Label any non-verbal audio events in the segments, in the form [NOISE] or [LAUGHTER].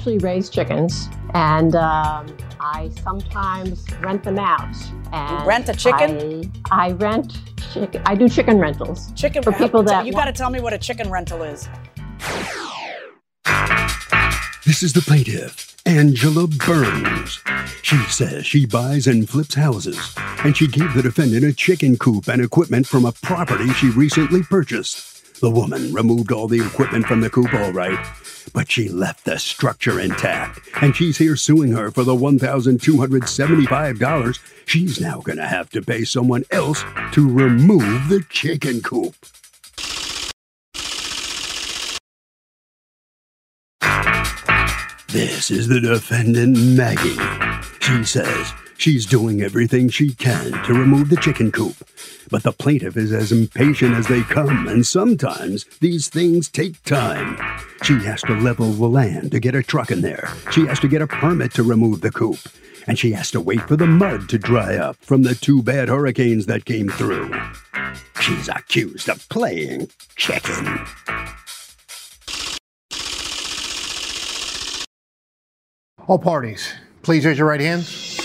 I actually raise chickens and um, I sometimes rent them out. And You rent a chicken? I, I rent chicken. I do chicken rentals. Chicken for people that you got to tell me what a chicken rental is. This is the plaintiff, Angela Burns. She says she buys and flips houses, and she gave the defendant a chicken coop and equipment from a property she recently purchased. The woman removed all the equipment from the coop, all right, but she left the structure intact, and she's here suing her for the $1,275 she's now gonna have to pay someone else to remove the chicken coop. This is the defendant, Maggie. She says she's doing everything she can to remove the chicken coop. But the plaintiff is as impatient as they come, and sometimes these things take time. She has to level the land to get a truck in there. She has to get a permit to remove the coop. And she has to wait for the mud to dry up from the two bad hurricanes that came through. She's accused of playing chicken. All parties, please raise your right hands.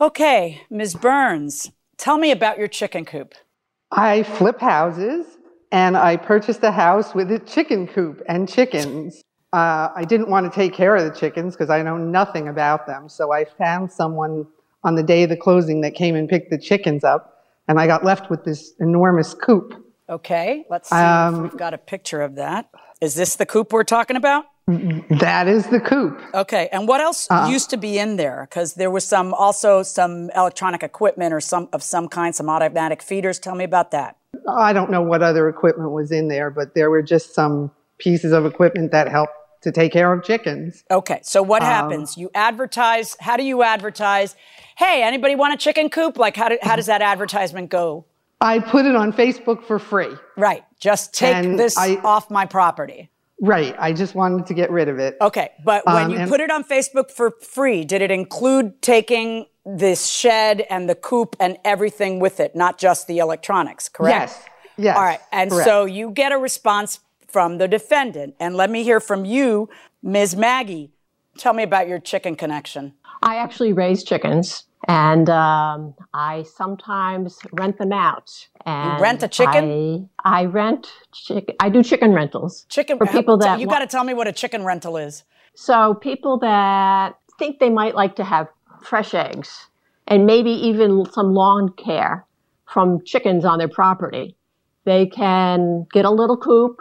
Okay, Ms. Burns, tell me about your chicken coop. I flip houses and I purchased a house with a chicken coop and chickens. Uh, I didn't want to take care of the chickens because I know nothing about them. So I found someone on the day of the closing that came and picked the chickens up, and I got left with this enormous coop. Okay, let's see Um, if we've got a picture of that. Is this the coop we're talking about? That is the coop. Okay, and what else Uh, used to be in there? Because there was some also some electronic equipment or some of some kind, some automatic feeders. Tell me about that. I don't know what other equipment was in there, but there were just some pieces of equipment that helped to take care of chickens. Okay, so what Um, happens? You advertise. How do you advertise? Hey, anybody want a chicken coop? Like, how, do, how does that advertisement go? I put it on Facebook for free. Right, just take And this I- off my property. Right. I just wanted to get rid of it. Okay, but when Um, you and- put it on Facebook for free, did it include taking this shed and the coop and everything with it, not just the electronics, correct? Yes. Yes. All right, and correct. so you get a response from the defendant. And let me hear from you, Ms. Maggie. Tell me about your chicken connection. I actually raise chickens and um, I sometimes rent them out. And rent a chicken? I, I rent chicken. I do chicken rentals. Chicken for people that you got to tell me what a chicken rental is. So people that think they might like to have fresh eggs and maybe even some lawn care from chickens on their property, they can get a little coop,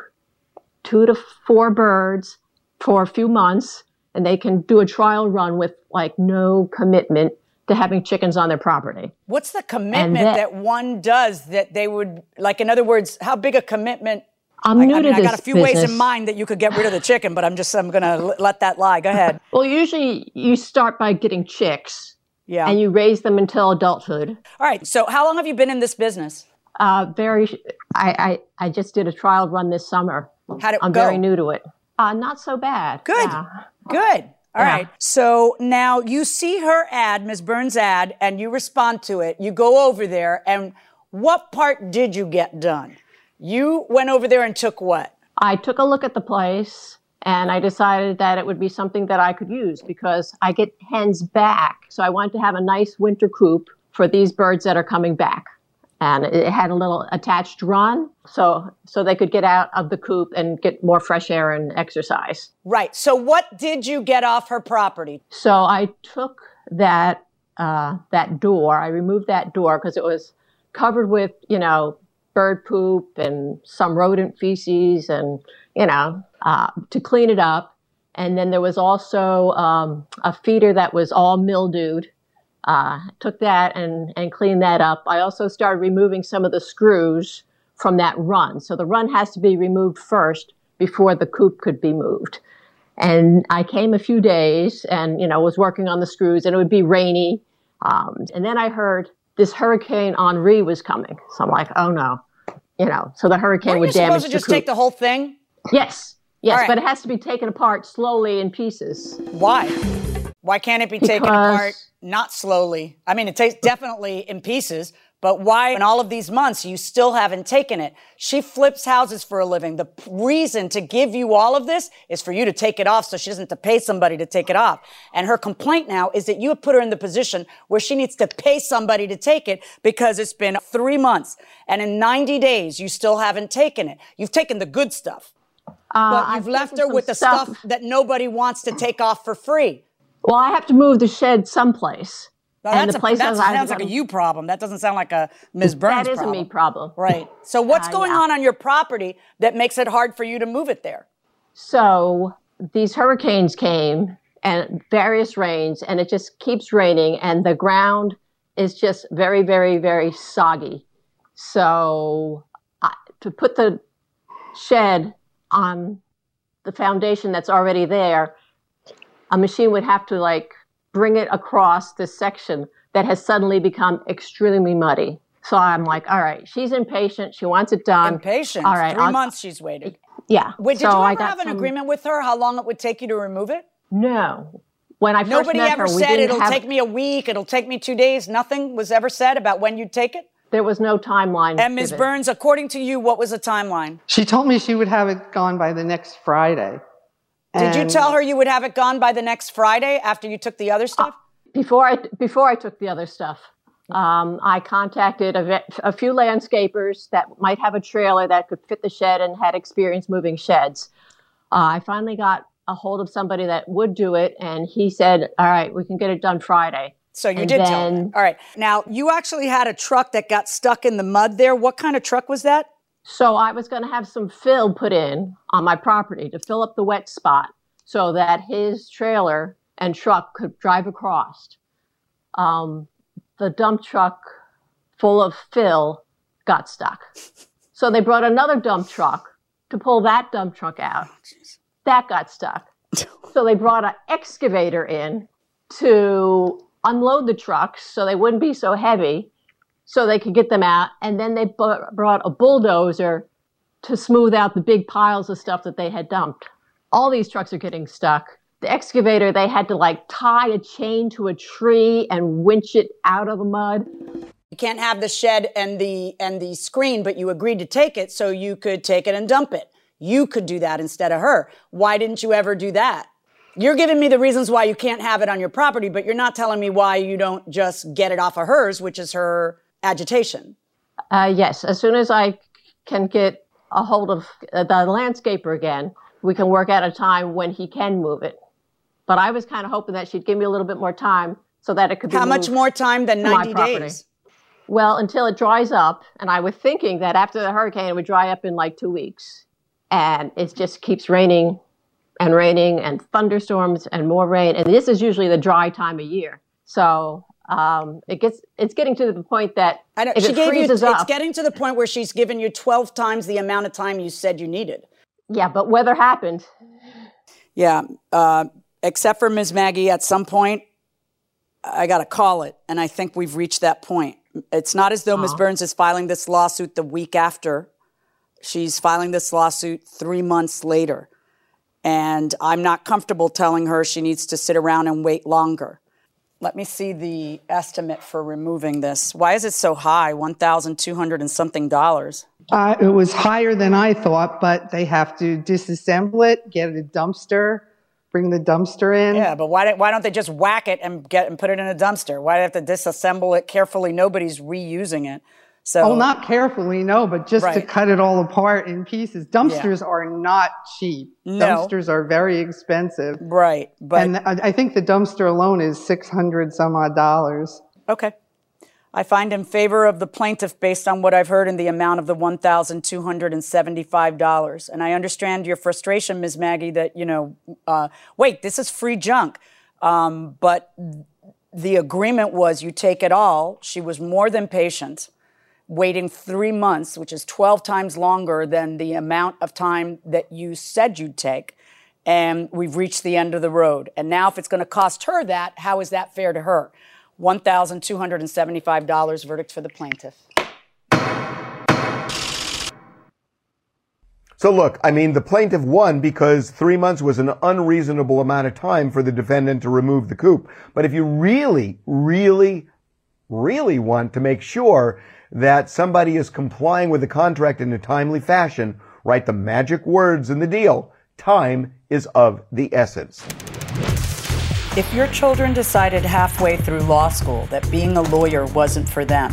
two to four birds for a few months, and they can do a trial run with like no commitment to having chickens on their property. What's the commitment that- that one does that they would like? In other words, how big a commitment? I'm I, new I to mean, I got a few ways in mind that you could get rid of the chicken, but I'm just I'm gonna l- let that lie. Go ahead. [LAUGHS] Well, usually you start by getting chicks Yeah. and you raise them until adulthood. All right. So, how long have you been in this business? Uh, very. I, I I just did a trial run this summer. How'd it I'm go? very new to it. Uh, not so bad. Good. Yeah. Good. All Yeah. right. So now you see her ad, Ms. Burns' ad, and you respond to it. You go over there, and what part did you get done? You went over there and took what? I took a look at the place and I decided that it would be something that I could use because I get hens back. So I wanted to have a nice winter coop for these birds that are coming back. And it had a little attached run so so they could get out of the coop and get more fresh air and exercise. Right. So what did you get off her property? So i took that uh, that door. I removed that door because it was covered with you know bird poop and some rodent feces and you know uh, to clean it up. And then there was also um, a feeder that was all mildewed uh, took that and, and cleaned that up. I also started removing some of the screws from that run. So the run has to be removed first before the coop could be moved. And I came a few days and, you know, was working on the screws and it would be rainy. Um, and then I heard this Hurricane Henri was coming. So I'm like, oh no, you know, so the hurricane Weren't would damage supposed to just take the whole thing? yes, yes, right. but it has to be taken apart slowly in pieces. Why? Why can't it be taken apart not slowly? I mean, it takes definitely in pieces, but why in all of these months you still haven't taken it? She flips houses for a living. The reason to give you all of this is for you to take it off so she doesn't have to pay somebody to take it off. And her complaint now is that you have put her in the position where she needs to pay somebody to take it because it's been three months and in 90 days you still haven't taken it. You've taken the good stuff, Uh, but I've you've left her with the stuff that nobody wants to take off for free. Well, I have to move the shed someplace. Now, and that's the a, place that sounds like a you problem. That doesn't sound like a Ms. Burns That is problem. a me problem. Right. So what's [LAUGHS] Uh, going yeah. on on your property that makes it hard for you to move it there? So these hurricanes came and various rains, and it just keeps raining, and the ground is just very, very, very soggy. So I, to put the shed on the foundation that's already there, a machine would have to like bring it across this section that has suddenly become extremely muddy. So I'm like, all right, she's impatient. She wants it done. Impatient. All right, 3 I'll- months she's waited. Yeah. Wait, did so you I ever got have an some- agreement with her how long it would take you to remove it? No. When I first Nobody met ever her, we said didn't it'll have, take me a week, it'll take me 2 days. Nothing was ever said about when you'd take it? There was no timeline. And Ms. given. Burns, according to you, what was the timeline? She told me she would have it gone by the next Friday. Did you tell her you would have it gone by the next Friday after you took the other stuff? before I before I took the other stuff? Um, I contacted a, a few landscapers that might have a trailer that could fit the shed and had experience moving sheds. Uh, I finally got a hold of somebody that would do it, and he said, "All right, we can get it done Friday." So you And did tell then- All right. Now, you actually had a truck that got stuck in the mud there. What kind of truck was that? So I was going to have some fill put in on my property to fill up the wet spot so that his trailer and truck could drive across. Um, the dump truck full of fill got stuck. So they brought another dump truck to pull that dump truck out. That got stuck. [LAUGHS] So they brought an excavator in to unload the trucks so they wouldn't be so heavy so they could get them out. And then they bu- brought a bulldozer to smooth out the big piles of stuff that they had dumped. All these trucks are getting stuck. The excavator, they had to like tie a chain to a tree and winch it out of the mud. You can't have the shed and the and the screen, but you agreed to take it so you could take it and dump it. You could do that instead of her. Why didn't you ever do that? You're giving me the reasons why you can't have it on your property, but you're not telling me why you don't just get it off of hers, which is her agitation. Uh, yes, as soon as I can get a hold of uh, the landscaper again, we can work out a time when he can move it. But I was kind of hoping that she'd give me a little bit more time so that it could be How much more time than 90 days? Well, until it dries up, and I was thinking that after the hurricane, it would dry up in like two weeks, and it just keeps raining and raining and thunderstorms and more rain, and this is usually the dry time of year. So um, it gets it's getting to the point that I know, if she it gave you, freezes it's getting to the point where she's given you 12 times the amount of time you said you needed. yeah. But weather happened. Yeah. Uh, except for Ms. Maggie, at some point, I got to call it. And I think we've reached that point. It's not as though Ms. Burns is filing this lawsuit the week after. She's filing this lawsuit three months later. And I'm not comfortable telling her she needs to sit around and wait longer. Let me see the estimate for removing this. Why is it so high? 1,200 and something dollars. Uh, it was higher than I thought, but they have to disassemble it, get a dumpster, bring the dumpster in. Yeah, but why don't, why don't they just whack it and get and put it in a dumpster? Why do they have to disassemble it carefully? Nobody's reusing it. So, oh, not carefully, no, but just to cut it all apart in pieces. Dumpsters are not cheap. No. Dumpsters are very expensive. right. But and I, I think the dumpster alone is 600 some odd dollars. Okay. I find in favor of the plaintiff based on what I've heard in the amount of the $1,275. And I understand your frustration, Ms. Maggie, that, you know, uh, wait, this is free junk. Um, but the agreement was you take it all. She was more than patient, waiting three months, which is 12 times longer than the amount of time that you said you'd take. And we've reached the end of the road. And now, if it's going to cost her that, how is that fair to her? $1,275 verdict for the plaintiff. So look, I mean, the plaintiff won because three months was an unreasonable amount of time for the defendant to remove the coop. But if you really, really, really want to make sure that somebody is complying with the contract in a timely fashion, write the magic words in the deal. Time is of the essence. If your children decided halfway through law school that being a lawyer wasn't for them,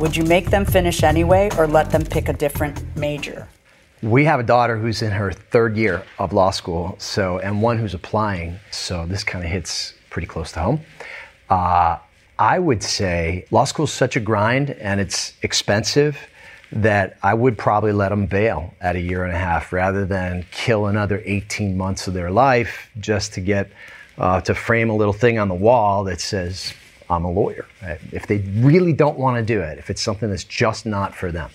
would you make them finish anyway or let them pick a different major? We have a daughter who's in her third year of law school, so and one who's applying. So this kind of hits pretty close to home. Uh, I would say law school is such a grind and it's expensive that I would probably let them bail at a year and a half rather than kill another 18 months of their life just to get uh, to frame a little thing on the wall that says I'm a lawyer. If they really don't want to do it, if it's something that's just not for them,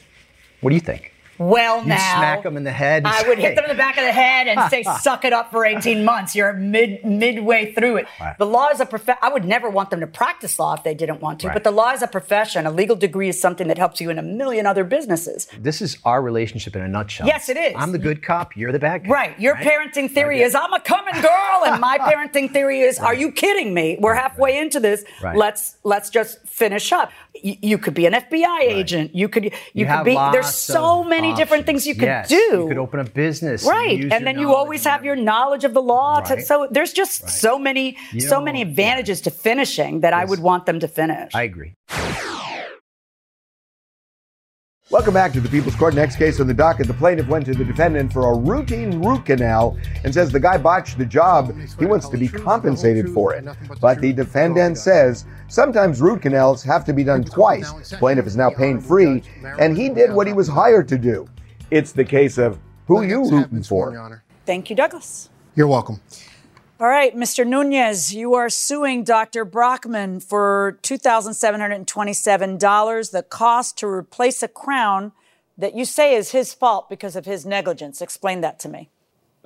what do you think? Well, You now smack them in the head. I would hit them in the back of the head and say, [LAUGHS] "Suck it up for 18 months. You're mid midway through it." Right. The law is a profession. I would never want them to practice law if they didn't want to. Right. But the law is a profession. A legal degree is something that helps you in a million other businesses. This is our relationship in a nutshell. Yes, it is. I'm the good cop. You're the bad guy. Right. Your parenting theory is I'm a coming girl, and my [LAUGHS] parenting theory is Are you kidding me? We're halfway into this. Right. Let's let's just finish up. Y- you could be an FBI agent. You could you, You, could have be. There's so of many different options. things you could Yes, do. You could open a business. Right, use and then you always have your knowledge of the law. To, Right. so there's just so many, You so know, many yeah. advantages to finishing that I would want them to finish. I agree. Welcome back to the People's Court. Next case on the docket. The plaintiff went to the defendant for a routine root canal and says the guy botched the job. He wants to be compensated for it. But the defendant says sometimes root canals have to be done twice. Plaintiff is now pain free, and he did what he was hired to do. It's the case of who you Litigants rooting for. Thank you, Douglas. You're welcome. All right, Mr. Nunez, you are suing Dr. Brockman for $2,727, the cost to replace a crown that you say is his fault because of his negligence. Explain that to me.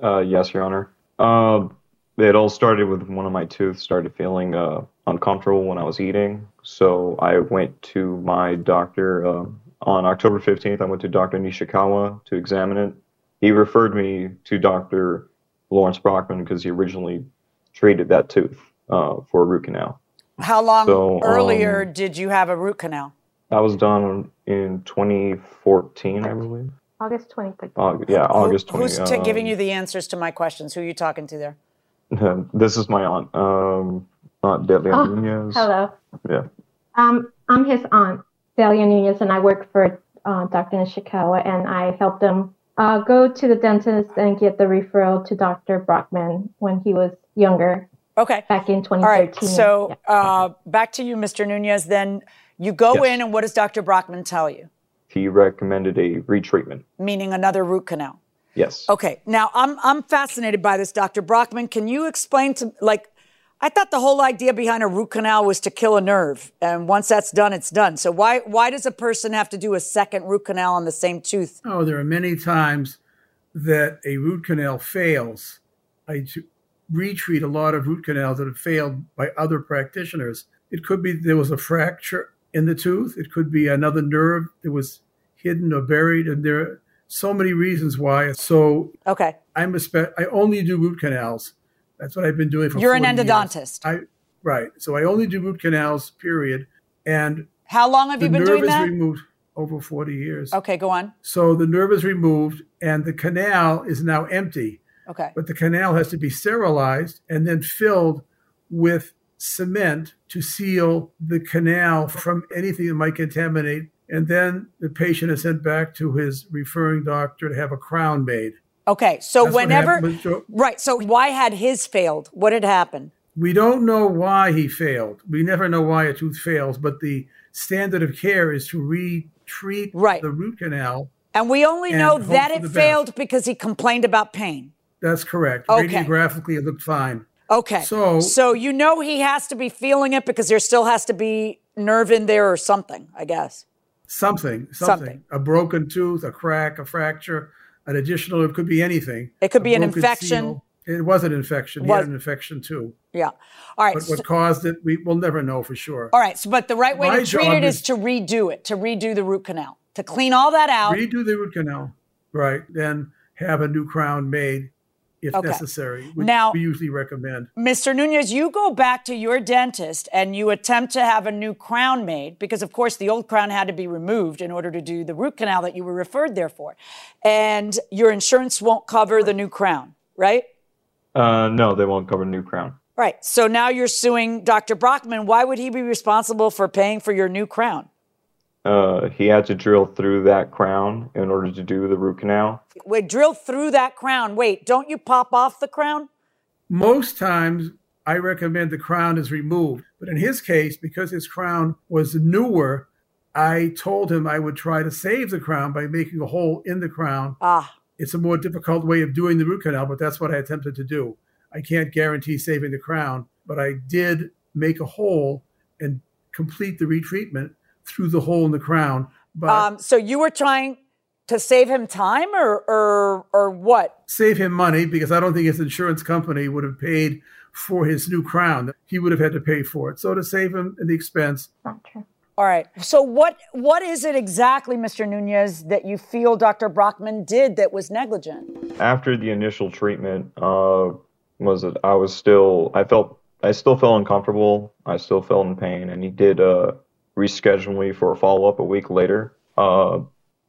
Uh, yes, Your Honor. Uh, it all started with one of my tooth started feeling uh, uncomfortable when I was eating. So I went to my doctor uh, on October 15th. I went to Dr. Nishikawa to examine it. He referred me to Dr. Lawrence Brockman because he originally treated that tooth uh, for a root canal. How long So, earlier um, did you have a root canal? That was done in 2014, I believe. August 23rd. Uh, yeah, August Who- 20. Who's t- giving um, you the answers to my questions? Who are you talking to there? [LAUGHS] this is my aunt, um, Aunt Delia Oh, Nunez. Hello. Yeah. Um, I'm his aunt, Delia Nunez, and I work for uh, Dr. Nishikawa, and I helped him uh, go to the dentist and get the referral to Dr. Brockman when he was younger, Okay. back in 2013. right. So Yeah. uh, back to you, Mr. Nunez. Then you go Yes. in, and what does Dr. Brockman tell you? He recommended a retreatment. Meaning another root canal. Yes. Okay. Now I'm I'm fascinated by this, Dr. Brockman. Can you explain to like I thought the whole idea behind a root canal was to kill a nerve, and once that's done, it's done. So why why does a person have to do a second root canal on the same tooth? Oh, there are many times that a root canal fails. I retreat a lot of root canals that have failed by other practitioners. It could be there was a fracture in the tooth. It could be another nerve that was hidden or buried, and there are so many reasons why. So Okay. I'm a spe- I only do root canals. That's what I've been doing for. You're an 40 years. endodontist. I right. So I only do root canals. Period. And How long have you been nerve doing is that? removed over 40 years. Okay, go on. So the nerve is removed and the canal is now empty. Okay. But the canal has to be sterilized and then filled with cement to seal the canal from anything that might contaminate and then the patient is sent back to his referring doctor to have a crown made. Okay, so That's whenever right, so why had his failed? What had happened? We don't know why he failed. We never know why a tooth fails, but the standard of care is to retreat Right. the root canal. And we only And know that it failed because he complained about pain. That's correct. Okay. Radiographically, it looked fine. Okay. So- so you know he has to be feeling it because there still has to be nerve in there or something, I guess. Something, something, Something. A broken tooth, a crack, a fracture, an additional, it could be anything. It could be an infection. seal. It was an infection. He had an infection too. Yeah. All right. But so- what caused it, we will never know for sure. all right. So, but the right way My to treat it is, is- to redo it, to redo the root canal, to clean all that out. Redo the root canal, right? Then have a new crown made if Okay. necessary, which Now- we usually recommend. Mr. Nunez, you go back to your dentist and you attempt to have a new crown made because, of course, the old crown had to be removed in order to do the root canal that you were referred there for. And your insurance won't cover the new crown, right? Uh, no, they won't cover the new crown. Right. So now you're suing Dr. Brockman. Why would he be responsible for paying for your new crown? Uh, he had to drill through that crown in order to do the root canal. Wait, drill through that crown. Wait, don't you pop off the crown? Most times, I recommend the crown is removed. But in his case, because his crown was newer, I told him I would try to save the crown by making a hole in the crown. Ah, It's a more difficult way of doing the root canal, but that's what I attempted to do. I can't guarantee saving the crown, but I did make a hole and complete the retreatment through the hole in the crown. But um, so you were trying to save him time or, or, or what? save him money because I don't think his insurance company would have paid for his new crown. He would have had to pay for it. So to save him the expense, Not true. All right. So what what is it exactly, Mr. Nunez, that you feel Dr. Brockman did that was negligent? After the initial treatment, uh, was it? I was still. I felt. I still felt uncomfortable. I still felt in pain, and he did uh, reschedule me for a follow up a week later. Uh,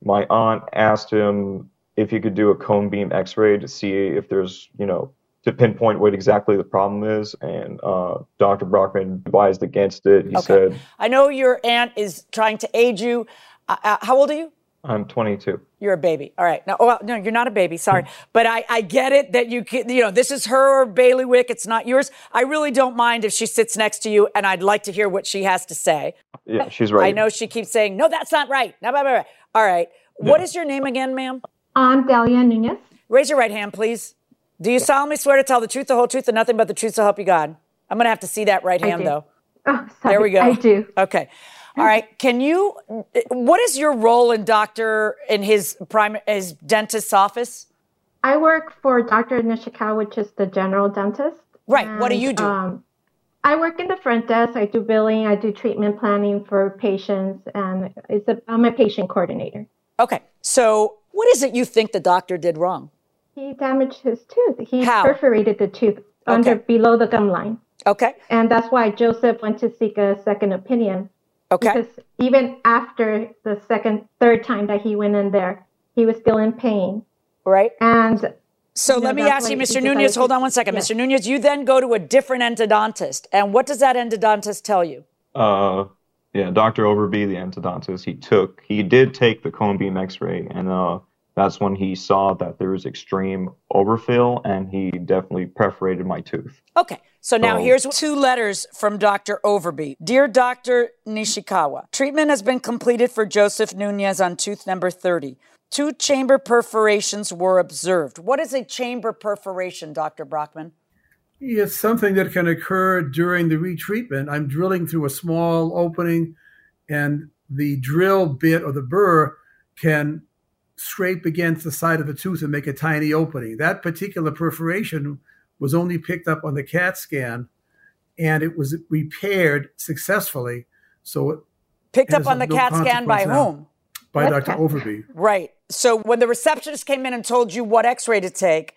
my aunt asked him if he could do a cone beam X-ray to see if there's, you know, to pinpoint what exactly the problem is. And uh, Dr. Brockman advised against it. He Okay. said, I know your aunt is trying to aid you. Uh, uh, how old are you? "I'm 22." You're a baby. All right. No, oh, well, no, you're not a baby. Sorry, [LAUGHS] but I, I get it that you can, you know this is her bailiwick. It's not yours. I really don't mind if she sits next to you, and I'd like to hear what she has to say. Yeah, she's right. I know she keeps saying, "No, that's not right." No, blah, blah, blah. All right. What is your name again, ma'am? I'm Delia Nunez. Raise your right hand, please. Do you solemnly swear to tell the truth, the whole truth, and nothing but the truth so help you God? I'm going to have to see that right I hand, do. though. Oh, sorry. There we go. I do. Okay. All right. Can you? What is your role in doctor in his prime his dentist's office? I work for Dr. Nishikawa, which is the general dentist. Right. What do you do? Um, I work in the front desk. I do billing. I do treatment planning for patients, and it's a, I'm a patient coordinator. Okay. So, what is it you think the doctor did wrong? He damaged his tooth. He How? perforated the tooth under below the gum line, Okay. and that's why Joseph went to seek a second opinion. Okay. Because even after the second, third time that he went in there, he was still in pain. Right. And So No, let me ask you, Mr. Nunez. Hold on one second, Yeah. Mr. Nunez. You then go to a different endodontist, and what does that endodontist tell you? Uh, yeah, Dr. Overby, the endodontist, he took, he did take the cone beam X-ray, and uh, that's when he saw that there was extreme overfill, and he definitely perforated my tooth. Okay, so now So- here's two letters from Dr. Overby. Dear Dr. Nishikawa, treatment has been completed for Joseph Nunez on tooth number 30. Two chamber perforations were observed. What is a chamber perforation, Dr. Brockman? it's something that can occur during the retreatment. I'm drilling through a small opening, and the drill bit or the burr can scrape against the side of the tooth and make a tiny opening. That particular perforation was only picked up on the CAT scan, and it was repaired successfully. So it Picked up on the no CAT scan by now. whom? by What Dr. CAT Overby. Right. So when the receptionist came in and told you what x ray to take,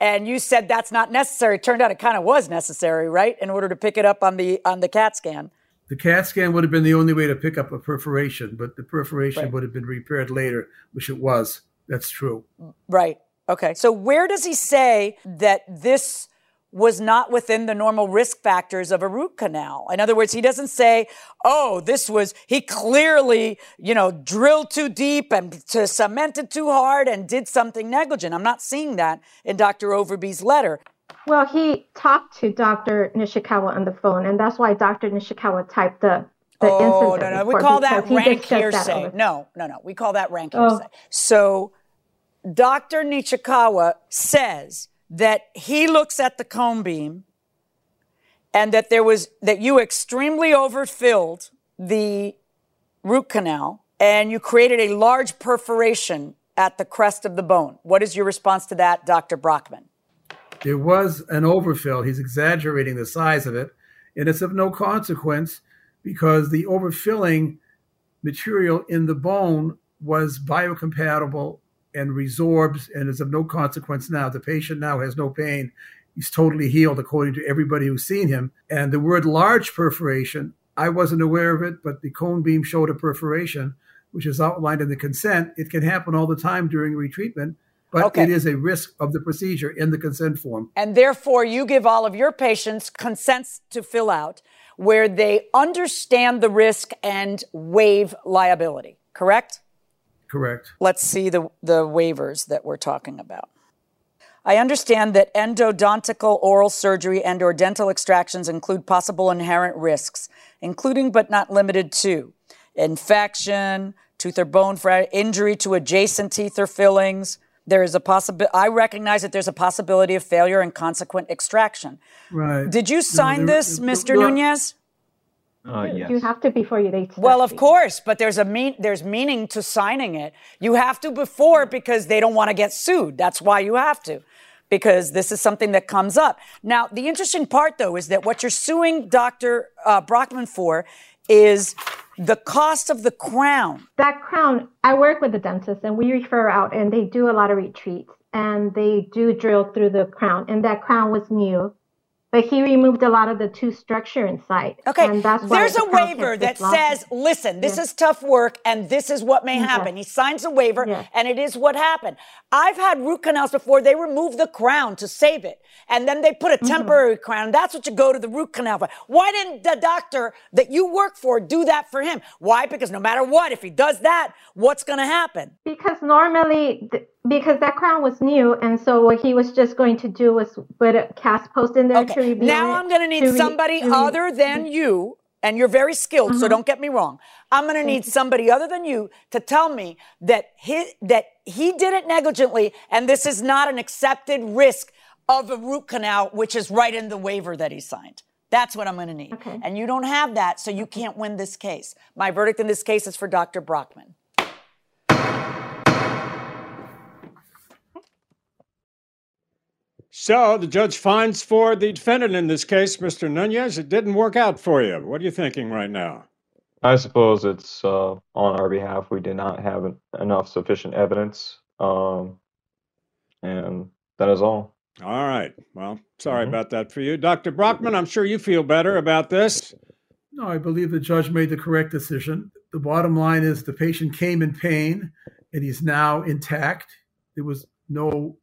and you said that's not necessary, it turned out it kind of was necessary, right? In order to pick it up on the on the CAT scan. The CAT scan would have been the only way to pick up a perforation, but the perforation Right. would have been repaired later, which it was. That's true. Right. Okay. So where does he say that this was not within the normal risk factors of a root canal. In other words, he doesn't say, oh, this was, he clearly, you know, drilled too deep and to cemented too hard and did something negligent. I'm not seeing that in Dr. Overby's letter. Well, he talked to Dr. Nishikawa on the phone, and that's why Dr. Nishikawa typed the, the oh, incident no, no, we call that rank checked that hearsay. No, no, no, we call that rank Oh. hearsay. So Dr. Nishikawa says that he looks at the cone beam and that there was that you extremely overfilled the root canal and you created a large perforation at the crest of the bone. What is your response to that, Dr. Brockman? There was an overfill. He's exaggerating the size of it, and it's of no consequence because the overfilling material in the bone was biocompatible and resorbs and is of no consequence now. The patient now has no pain. He's totally healed according to everybody who's seen him. And the word large perforation, I wasn't aware of it, but the cone beam showed a perforation, which is outlined in the consent. It can happen all the time during retreatment, but Okay. it is a risk of the procedure in the consent form. And therefore, you give all of your patients consents to fill out where they understand the risk and waive liability, correct? Correct. Let's see the, the waivers that we're talking about. I understand that endodontical oral surgery and or dental extractions include possible inherent risks, including but not limited to infection, tooth or bone fra- injury to adjacent teeth or fillings. There is a possibility. I recognize that there's a possibility of failure and consequent extraction. Right. Did you sign there- this, Mr. well- Nunez? Uh, yes. You have to before you they Well, of course, but there's a mean there's meaning to signing it. You have to before because they don't want to get sued. That's why you have to. Because this is something that comes up. Now, the interesting part though is that what you're suing Dr. Uh, Brockman for is the cost of the crown. that crown i work with the dentist and we refer out and they do a lot of retreats and they do drill through the crown and that crown was new but he removed a lot of the tooth structure inside Okay, and that's there's the a waiver that says, listen, this Yeah. is tough work and this is what may happen. He signs a waiver Yeah. and it is what happened. I've had root canals before, they remove the crown to save it. And then they put Mm-hmm. a temporary crown. That's what you go to the root canal for. Why didn't the doctor that you work for do that for him? Why? Because no matter what, if he does that, what's going to happen? because normally th- because that crown was new and so what he was just going to do was put a cast post in there to Okay. reveal Now I'm going to need somebody re- other than you, and you're very skilled, so mm-hmm. don't get me wrong. I'm going to need somebody other than you to tell me that he, that he did it negligently, and this is not an accepted risk of a root canal, which is right in the waiver that he signed. That's what I'm going to need. Okay. And you don't have that, so you can't win this case. My verdict in this case is for Dr. Brockman. So the judge finds for the defendant in this case, Mr. Nunez. It didn't work out for you. What are you thinking right now? I suppose it's uh, on our behalf. We did not have enough sufficient evidence, um, and that is all. All right. Well, sorry Mhm. about that for you. Dr. Brockman, I'm sure you feel better about this. No, I believe the judge made the correct decision. The bottom line is the patient came in pain and he's now intact. There was no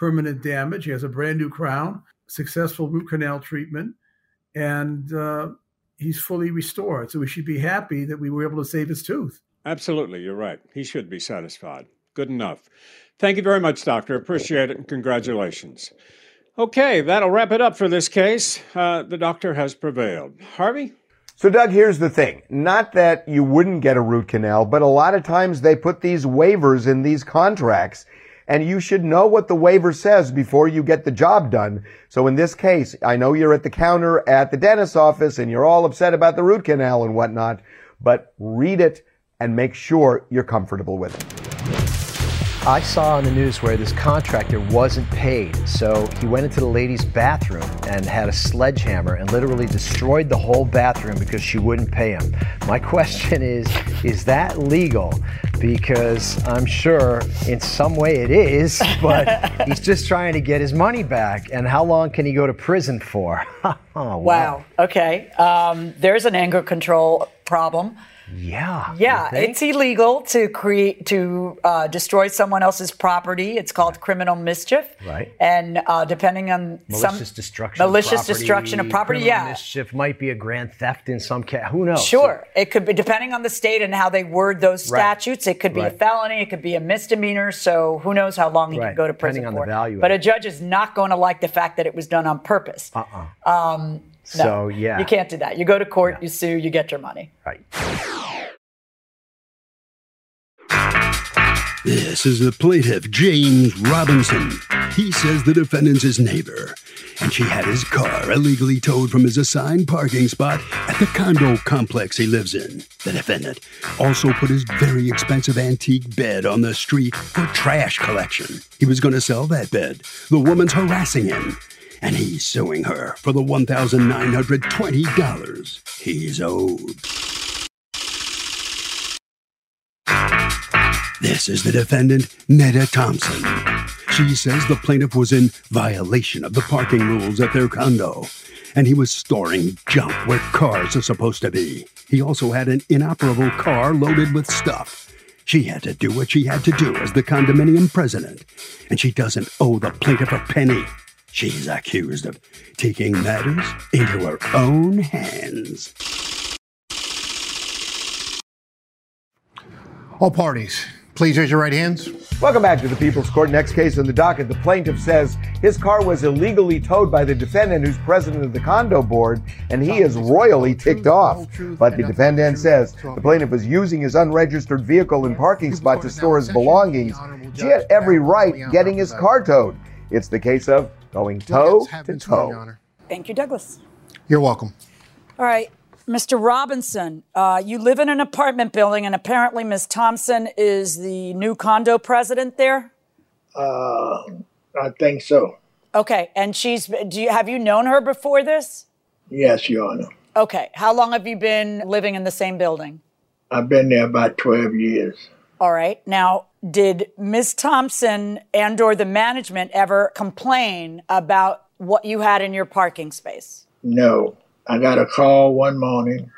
permanent damage. He has a brand new crown, successful root canal treatment, and uh, he's fully restored. So we should be happy that we were able to save his tooth. Absolutely, you're right. He should be satisfied. Good enough. Thank you very much, Doctor. Appreciate it and congratulations. Okay, that'll wrap it up for this case. Uh, the doctor has prevailed. Harvey? So, Doug, here's the thing. Not that you wouldn't get a root canal, but a lot of times they put these waivers in these contracts. And you should know what the waiver says before you get the job done. So in this case, I know you're at the counter at the dentist's office and you're all upset about the root canal and whatnot, but read it and make sure you're comfortable with it. I saw on the news where this contractor wasn't paid, so he went into the lady's bathroom and had a sledgehammer and literally destroyed the whole bathroom because she wouldn't pay him. My [LAUGHS] question is is that legal? Because I'm sure in some way it is, [LAUGHS] but he's just trying to get his money back. And how long can he go to prison for? [LAUGHS] oh, Wow. Okay. Um, there's an anger control problem. Yeah. Yeah, it's illegal to create to uh, destroy someone else's property. It's called criminal mischief. Right. And uh, depending on some malicious some destruction, malicious of property, destruction of property, yeah, mischief might be a grand theft in some case. Who knows? Sure. It could be, depending on the state and how they word those Right. statutes, it could be a felony, it could be a misdemeanor. So who knows how long he Right. could go to prison Depending on the for. value of but a judge is not going to like the fact that it was done on purpose. Uh-uh. Um, no. So, yeah. You can't do that. You go to court, you sue, you get your money. Right. This is the plaintiff, James Robinson. He says the defendant's his neighbor, and she had his car illegally towed from his assigned parking spot at the condo complex he lives in. The defendant also put his very expensive antique bed on the street for trash collection. He was going to sell that bed. The woman's harassing him, and he's suing her for the $1,920 he's owed. This is the defendant, Netta Thompson. She says the plaintiff was in violation of the parking rules at their condo, and he was storing junk where cars are supposed to be. He also had an inoperable car loaded with stuff. She had to do what she had to do as the condominium president, and she doesn't owe the plaintiff a penny. She's accused of taking matters into her own hands. All parties, please raise your right hands. Welcome back to the People's Court. Next case on the docket. The plaintiff says his car was illegally towed by the defendant, who's president of the condo board, and he is royally ticked off. But the defendant says the plaintiff was using his unregistered vehicle and parking spot to store his belongings. She had every right getting his car towed. It's the case of going toe to toe. Thank you, Douglas. You're welcome. All right, Mr. Robinson, uh, you live in an apartment building, and apparently Ms. Thompson is the new condo president there. Uh, I think so. Okay, and she's. Do you have you known her before this? Yes, Your Honor. Okay, how long have you been living in the same building? I've been there about 12 years. All right. Now, did Ms. Thompson and or the management ever complain about what you had in your parking space? No, I got a call one morning,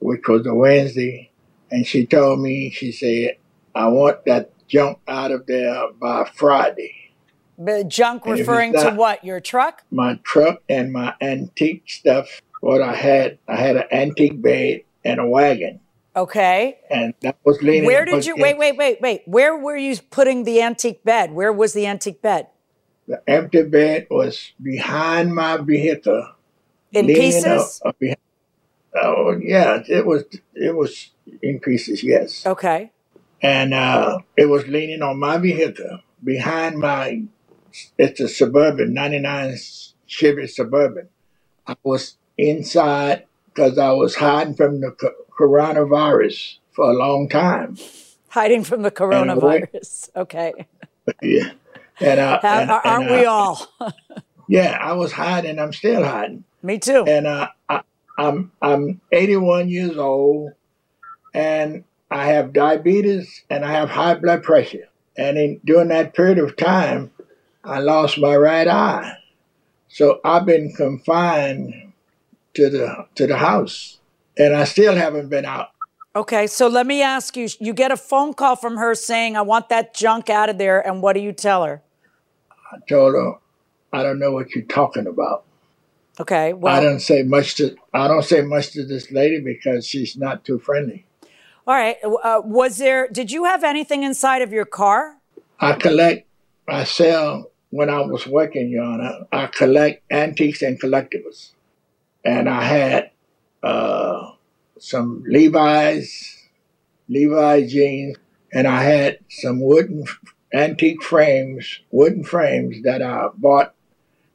which was a Wednesday, and she told me, she said, I want that junk out of there by Friday. The junk And if it's referring to what? Your truck? My truck and my antique stuff, what I had, I had an antique bed and a wagon, Okay. and that was leaning. Where did you wait, wait, wait, wait. Where were you putting the antique bed? Where was the antique bed? The empty bed was behind my vehicle. In pieces? up- up behind- oh yeah, it was it was in pieces. Yes. Okay. and uh, it was leaning on my vehicle behind my. It's a suburban '99 Chevy Suburban. I was inside because I was hiding from the coronavirus for a long time. Hiding from the coronavirus. [LAUGHS] Okay. Yeah, and, uh, and- aren't and, we uh, all? [LAUGHS] Yeah, I was hiding. I'm still hiding. Me too. And uh, I, I'm I'm 81 years old, and I have diabetes and I have high blood pressure. And in during that period of time, I lost my right eye, so I've been confined to the to the house, and I still haven't been out. Okay, so let me ask you you get a phone call from her saying, I want that junk out of there. And what do you tell her? I told her, I don't know what you're talking about. Okay, well, I don't say much to I don't say much to this lady because she's not too friendly. all right. Uh, was there, did you have anything inside of your car? I collect, I sell when I was working, Your Honor. I collect antiques and collectibles. And I had uh, some Levi's, Levi jeans, and I had some wooden antique frames, wooden frames that I bought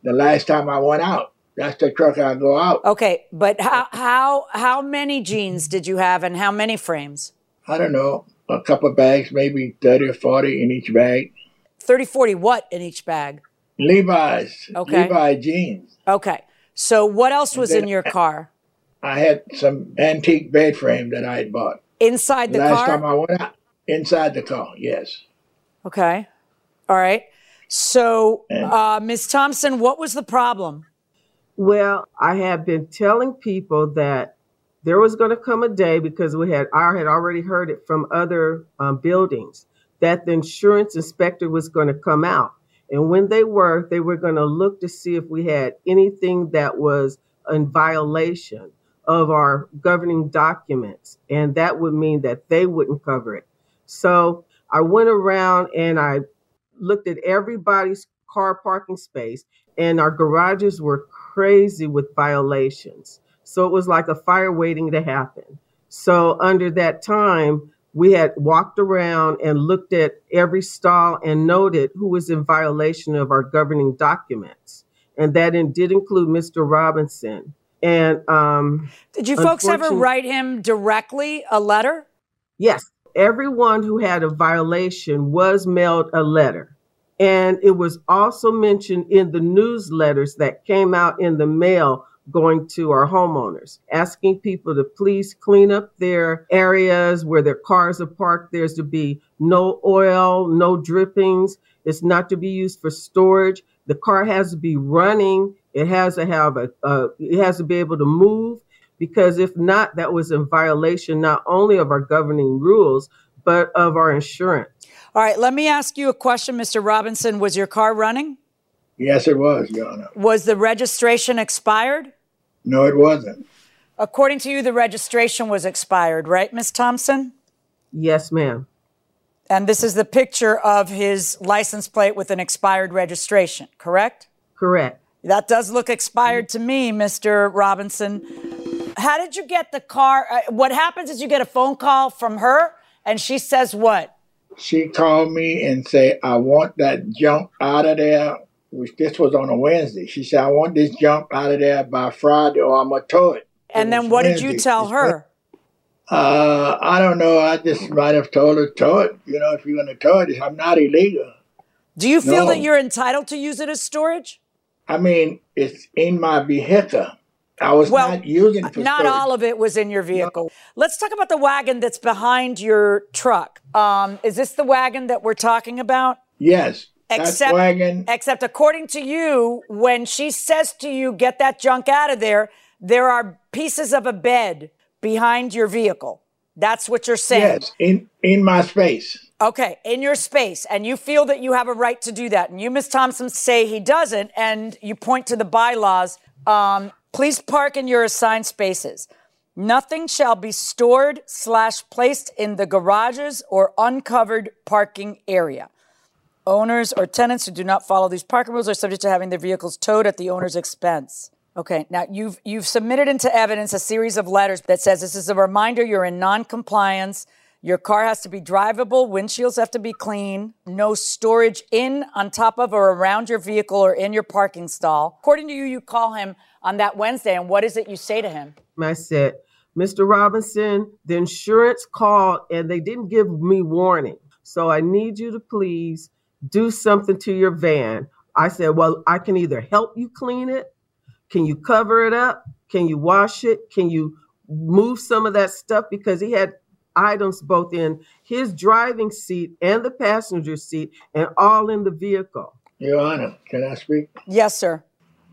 the last time I went out. That's the truck I go out. Okay, but how, how, how many jeans did you have and how many frames? I don't know, a couple bags, maybe 30 or 40 in each bag. 30, 40 what in each bag? Levi's, Okay. Levi jeans. Okay. So what else was then in your car? I had some antique bed frame that I had bought. Inside the Last car? time I went out, inside the car, yes. Okay. All right. So, uh, Ms. Thompson, what was the problem? Well, I have been telling people that there was going to come a day because we had I had already heard it from other um, buildings that the insurance inspector was going to come out, and when they were, they were going to look to see if we had anything that was in violation of our governing documents, and that would mean that they wouldn't cover it. So I went around and I looked at everybody's car parking space, and our garages were crazy with violations. So it was like a fire waiting to happen. So under that time, we had walked around and looked at every stall and noted who was in violation of our governing documents. And that did include Mr. Robinson. And um, did you folks ever write him directly a letter? Yes. Everyone who had a violation was mailed a letter. And it was also mentioned in the newsletters that came out in the mail going to our homeowners, asking people to please clean up their areas where their cars are parked. There's to be no oil, no drippings. It's not to be used for storage. The car has to be running. It has to have a, uh, it has to be able to move because if not, that was in violation not only of our governing rules, but of our insurance. All right, let me ask you a question, Mr. Robinson. Was your car running? Yes, it was, Your Honor. Was the registration expired? No, it wasn't. According to you, the registration was expired, right, Miss Thompson? Yes, ma'am. And this is the picture of his license plate with an expired registration, correct? Correct. That does look expired to me, Mr. Robinson. How did you get the car? Uh, what happens is you get a phone call from her, and she says what? She called me and said, I want that junk out of there which this was on a Wednesday. She said, I want this junk out of there by Friday or I'm going to tow it. And then what Wednesday. did you tell her? Uh, I don't know. I just might have told her tow it. You know, if you're going to tow it, I'm not illegal. Do you feel no. that you're entitled to use it as storage? I mean, it's in my vehicle. I was well, not using it Not storage. all of it was in your vehicle. No. Let's talk about the wagon that's behind your truck. Um, is this the wagon that we're talking about? Yes. Except, wagon. except according to you, when she says to you, get that junk out of there, there are pieces of a bed behind your vehicle. That's what you're saying. Yes, in, in my space. Okay, in your space. And you feel that you have a right to do that. And you, Ms. Thompson, say he doesn't. And you point to the bylaws. Um, please park in your assigned spaces. Nothing shall be stored slash placed in the garages or uncovered parking area. Owners or tenants who do not follow these parking rules are subject to having their vehicles towed at the owner's expense. Okay, now you've you've submitted into evidence a series of letters that says this is a reminder you're in non-compliance. Your car has to be drivable, windshields have to be clean, no storage in, on top of, or around your vehicle or in your parking stall. According to you, you call him on that Wednesday, and what is it you say to him? I said, Mr. Robinson, the insurance called and they didn't give me warning. So I need you to please do something to your van. I said, Well, I can either help you clean it. Can you cover it up? Can you wash it? Can you move some of that stuff? Because he had items both in his driving seat and the passenger seat and all in the vehicle. Your Honor, can I speak? Yes, sir.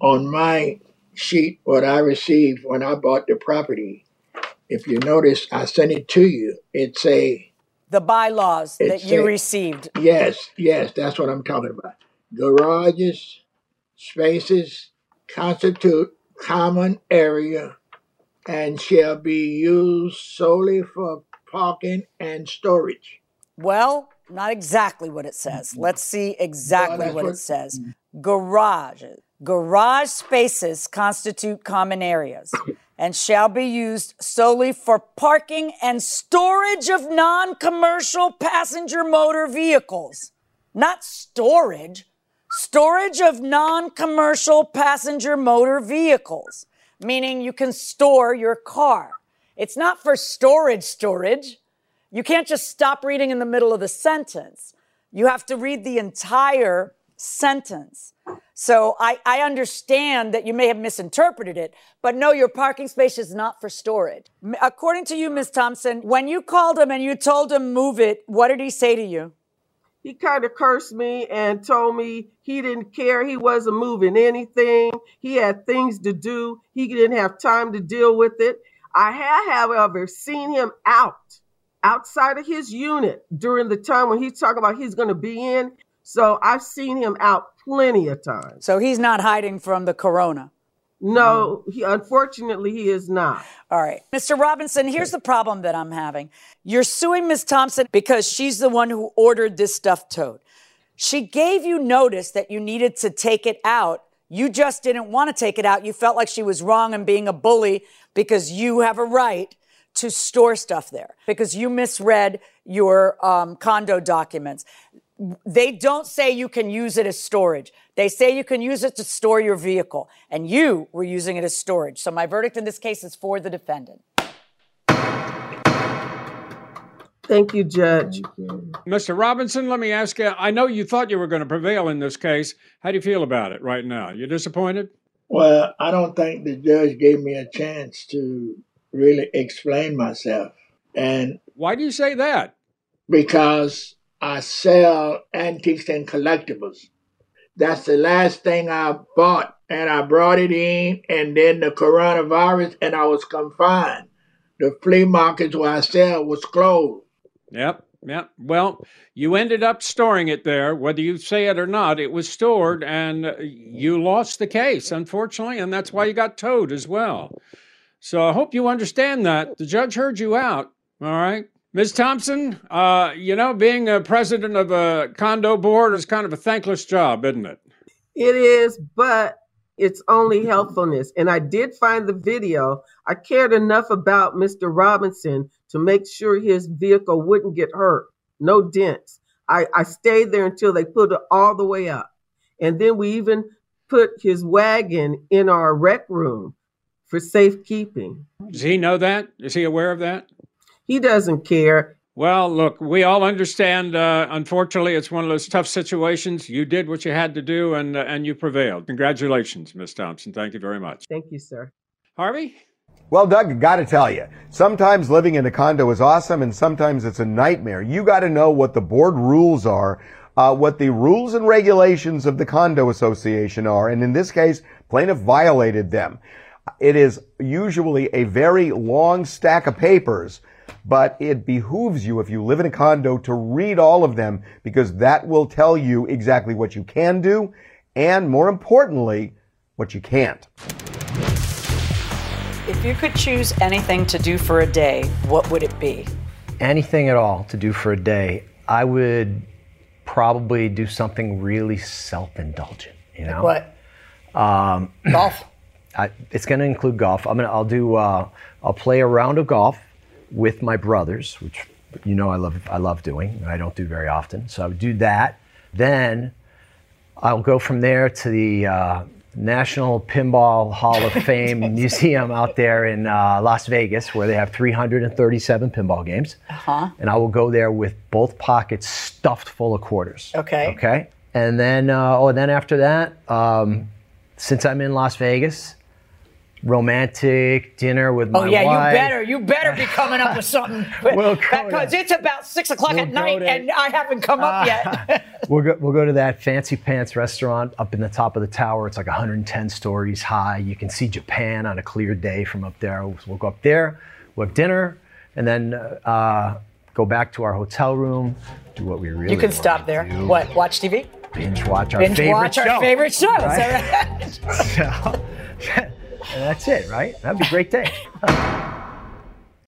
On my sheet, what I received when I bought the property, if you notice, I sent it to you. It's a the bylaws that you received. Yes, yes, that's what I'm talking about. Garages, spaces constitute common area and shall be used solely for parking and storage. Well, not exactly what it says. Mm-hmm. Let's see exactly well, what, what, it says. Mm-hmm. Garages. Garage spaces constitute common areas [COUGHS] and shall be used solely for parking and storage of non commercial passenger motor vehicles. Not storage, storage of non commercial passenger motor vehicles, meaning you can store your car. It's not for storage, storage. You can't just stop reading in the middle of the sentence. You have to read the entire sentence. So I, I understand that you may have misinterpreted it, but no, your parking space is not for storage. According to you, Ms. Thompson, when you called him and you told him move it, what did he say to you? He kind of cursed me and told me he didn't care. He wasn't moving anything. He had things to do. He didn't have time to deal with it. I have, however, seen him out outside of his unit during the time when he's talking about he's going to be in. So I've seen him out plenty of times. So he's not hiding from the corona. No, he unfortunately he is not. All right. Mr. Robinson, here's the problem that I'm having. You're suing Ms. Thompson because she's the one who ordered this stuff towed. She gave you notice that you needed to take it out. You just didn't want to take it out. You felt like she was wrong and being a bully because you have a right to store stuff there because you misread your um, condo documents. They don't say you can use it as storage. They say you can use it to store your vehicle, and you were using it as storage. So my verdict in this case is for the defendant. Thank you, Judge. Mr. Robinson, let me ask you I know you thought you were going to prevail in this case. How do you feel about it right now? You disappointed? Well, I don't think the judge gave me a chance to really explain myself. And why do you say that? Because I sell antiques and collectibles. That's the last thing I bought. And I brought it in, and then the coronavirus, and I was confined. The flea markets where I sell was closed. Yep, yep. Well, you ended up storing it there, whether you say it or not. It was stored, and you lost the case, unfortunately, and that's why you got towed as well. So I hope you understand that. The judge heard you out. All right. Ms. Thompson, uh, you know, being a president of a condo board is kind of a thankless job, isn't it? It is, but it's only helpfulness. And I did find the video. I cared enough about Mr. Robinson to make sure his vehicle wouldn't get hurt, no dents. I, I stayed there until they put it all the way up. And then we even put his wagon in our rec room for safekeeping. Does he know that? Is he aware of that? He doesn't care. Well, look, we all understand. Uh, unfortunately, it's one of those tough situations. You did what you had to do, and uh, and you prevailed. Congratulations, Miss Thompson. Thank you very much. Thank you, sir. Harvey. Well, Doug, got to tell you, sometimes living in a condo is awesome, and sometimes it's a nightmare. You got to know what the board rules are, uh, what the rules and regulations of the condo association are, and in this case, plaintiff violated them. It is usually a very long stack of papers but it behooves you if you live in a condo to read all of them because that will tell you exactly what you can do and more importantly, what you can't. If you could choose anything to do for a day, what would it be? Anything at all to do for a day, I would probably do something really self-indulgent. You know like what? Um, golf. [CLEARS THROAT] I, it's going to include golf. I'm gonna. I'll do. Uh, I'll play a round of golf with my brothers, which you know I love I love doing, and I don't do very often. So I would do that. Then I'll go from there to the uh, National Pinball Hall of [LAUGHS] Fame Museum out there in uh, Las Vegas, where they have 337 pinball games. Uh-huh. And I will go there with both pockets stuffed full of quarters. Okay. Okay. And then, uh, oh, and then after that, um, since I'm in Las Vegas, romantic dinner with my wife. Oh yeah, wife. you better you better be coming up with something [LAUGHS] we'll because it's about six o'clock we'll at night to, and I haven't come uh, up yet. [LAUGHS] [LAUGHS] we'll go we'll go to that fancy pants restaurant up in the top of the tower. It's like 110 stories high. You can see Japan on a clear day from up there. We'll go up there. We'll have dinner, and then. Uh, go back to our hotel room, do what we really. You can stop there. Do. What? Watch TV. Binge watch our favorite show. Binge favorite watch show. our favorite show. Right? Right? so, and that's it, right? That'd be a great day. [LAUGHS]